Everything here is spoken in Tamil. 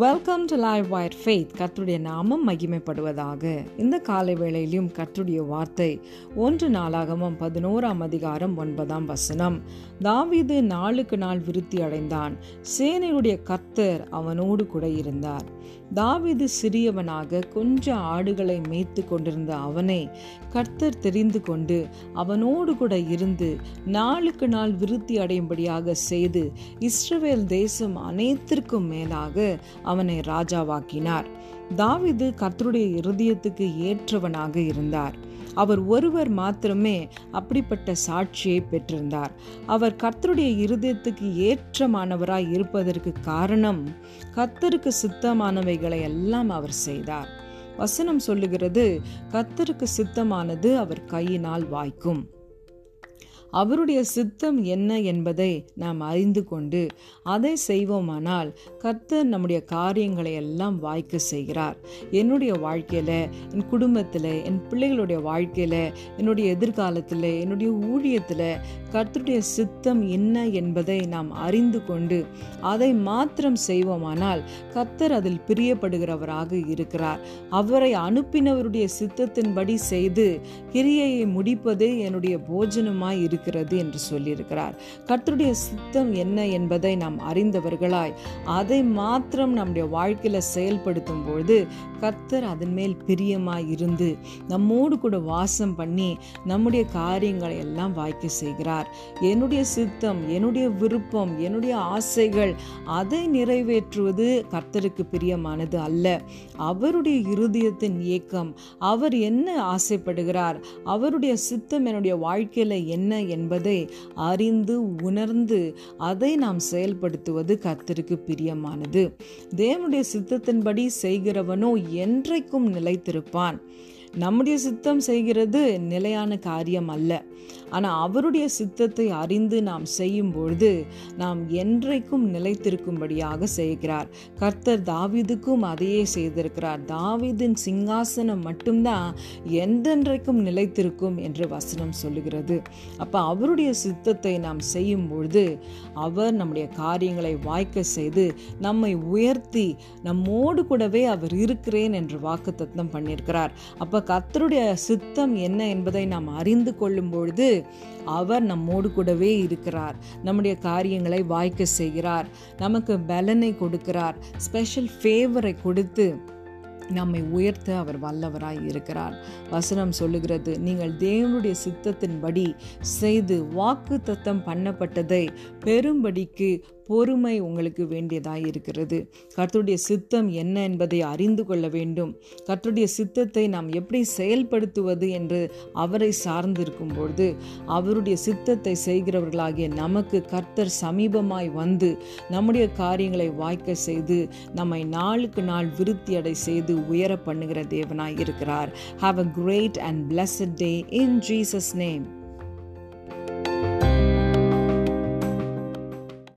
Welcome to live wire faith கத்துடைய நாமம் மகிமைப்படுவதாக. இந்த காலை வேளையிலும் கத்துடைய வார்த்தை ஒன்று நாளாகமும் பதினோராம் அதிகாரம் ஒன்பதாம் வசனம். தாவிது நாளுக்கு நாள் விருத்தி அடைந்தான். சேனையுடைய கர்த்தர் அவனோடு கூட இருந்தார். தாவிது சிறியவனாக கொஞ்ச ஆடுகளை மேய்த்து கொண்டிருந்த அவனை கர்த்தர் தெரிந்து கொண்டு அவனோடு கூட இருந்து நாளுக்கு நாள் விருத்தி அடையும்படியாக செய்து இஸ்ரவேல் தேசம் அனைத்திற்கும் மேலாக அவனை ராஜாவாக்கினார். தாவிது கர்த்தருடைய இருதயத்துக்கு ஏற்றவனாக இருந்தார். அவர் ஒருவர் மாத்திரமே அப்படிப்பட்ட சாட்சியை பெற்றிருந்தார். அவர் கர்த்தருடைய இருதயத்துக்கு ஏற்றமானவராய் இருப்பதற்கு காரணம் கர்த்தருக்கு சித்தமானவைகளை எல்லாம் அவர் செய்தார். வசனம் சொல்லுகிறது கர்த்தருக்கு சித்தமானது அவர் கையினால் வாய்க்கும். அவருடைய சித்தம் என்ன என்பதை நாம் அறிந்து கொண்டு அதை செய்வோமானால் கர்த்தர் நம்முடைய காரியங்களை எல்லாம் வாய்க்க செய்கிறார். என்னுடைய வாழ்க்கையில் என் குடும்பத்தில் என் பிள்ளைகளுடைய வாழ்க்கையில் என்னுடைய எதிர்காலத்தில் என்னுடைய ஊழியத்தில் கர்த்தருடைய சித்தம் என்ன என்பதை நாம் அறிந்து கொண்டு அதை மாத்திரம் செய்வோமானால் கர்த்தர் அதில் பிரியப்படுகிறவராக இருக்கிறார். அவரை அனுப்பினவருடைய சித்தத்தின்படி செய்து கிரியையை முடிப்பதே என்னுடைய போஜனமாய் இருக்கு இருக்கிறது என்று சொல்லியிருக்கிறார். கர்த்தருடைய சித்தம் என்ன என்பதை நாம் அறிந்தவர்களாய் அதை மாத்திரம் நம்முடைய வாழ்க்கையில செயல்படுத்தும் பொழுது கர்த்தர் அதன் மேல் பிரியமாய் இருந்து நம்மோடு கூட வாசம் பண்ணி நம்முடைய காரியங்களை எல்லாம் வாய்க்க செய்கிறார். என்னுடைய சித்தம் என்னுடைய விருப்பம் என்னுடைய ஆசைகள் அதை நிறைவேற்றுவது கர்த்தருக்கு பிரியமானது அல்ல. அவருடைய இருதயத்தின் இயக்கம் அவர் என்ன ஆசைப்படுகிறார் அவருடைய சித்தம் என்னுடைய வாழ்க்கையில என்ன என்பதை அறிந்து உணர்ந்து அதை நாம் செயல்படுத்துவது கத்திற்கு பிரியமானது. தேவனுடைய சித்தத்தின்படி செய்கிறவனோ என்றைக்கும் நிலைத்திருப்பான். நம்முடைய சித்தம் செய்கிறது நிலையான காரியம் அல்ல. ஆனால் அவருடைய சித்தத்தை அறிந்து நாம் செய்யும் பொழுது நாம் என்றைக்கும் நிலைத்திருக்கும்படியாக செய்கிறார். கர்த்தர் தாவிதுக்கும் அதையே செய்திருக்கிறார். தாவிதின் சிங்காசனம் மட்டும்தான் எந்தென்றைக்கும் நிலைத்திருக்கும் என்று வசனம் சொல்லுகிறது. அப்போ அவருடைய சித்தத்தை நாம் செய்யும் பொழுது அவர் நம்முடைய காரியங்களை வாய்க்க செய்து நம்மை உயர்த்தி நம்மோடு கூடவே அவர் இருக்கிறேன் என்று வாக்கு தத்தம் பண்ணியிருக்கிறார். அப்போ கர்த்தருடைய சித்தம் என்ன என்பதை நாம் அறிந்து கொள்ளும் பொழுது அவர் நம்மோடு கூடவே இருக்கிறார். நம்முடைய காரியங்களை வாய்க்க செய்கிறார். நமக்கு பலனை கொடுக்கிறார். ஸ்பெஷல் ஃபேவரை கொடுத்து நம்மை உயர்த்த அவர் வல்லவராய் இருக்கிறார். வசனம் சொல்லுகிறது நீங்கள் தேவனுடைய சித்தத்தின்படி செய்து வாக்கு தத்தம் பண்ணப்பட்டதை பெரும்படிக்கு பொறுமை உங்களுக்கு வேண்டியதாக இருக்கிறது. கர்த்தருடைய சித்தம் என்ன என்பதை அறிந்து கொள்ள வேண்டும். கர்த்தருடைய சித்தத்தை நாம் எப்படி செயல்படுத்துவது என்று அவரை சார்ந்திருக்கும் பொழுது அவருடைய சித்தத்தை செய்கிறவர்களாகிய நமக்கு கர்த்தர் சமீபமாய் வந்து நம்முடைய காரியங்களை வாய்க்க செய்து நம்மை நாளுக்கு நாள் விருத்தியடை செய்து உயர பண்ணுகிற தேவனாய் இருக்கிறார். Have a great and blessed day in Jesus name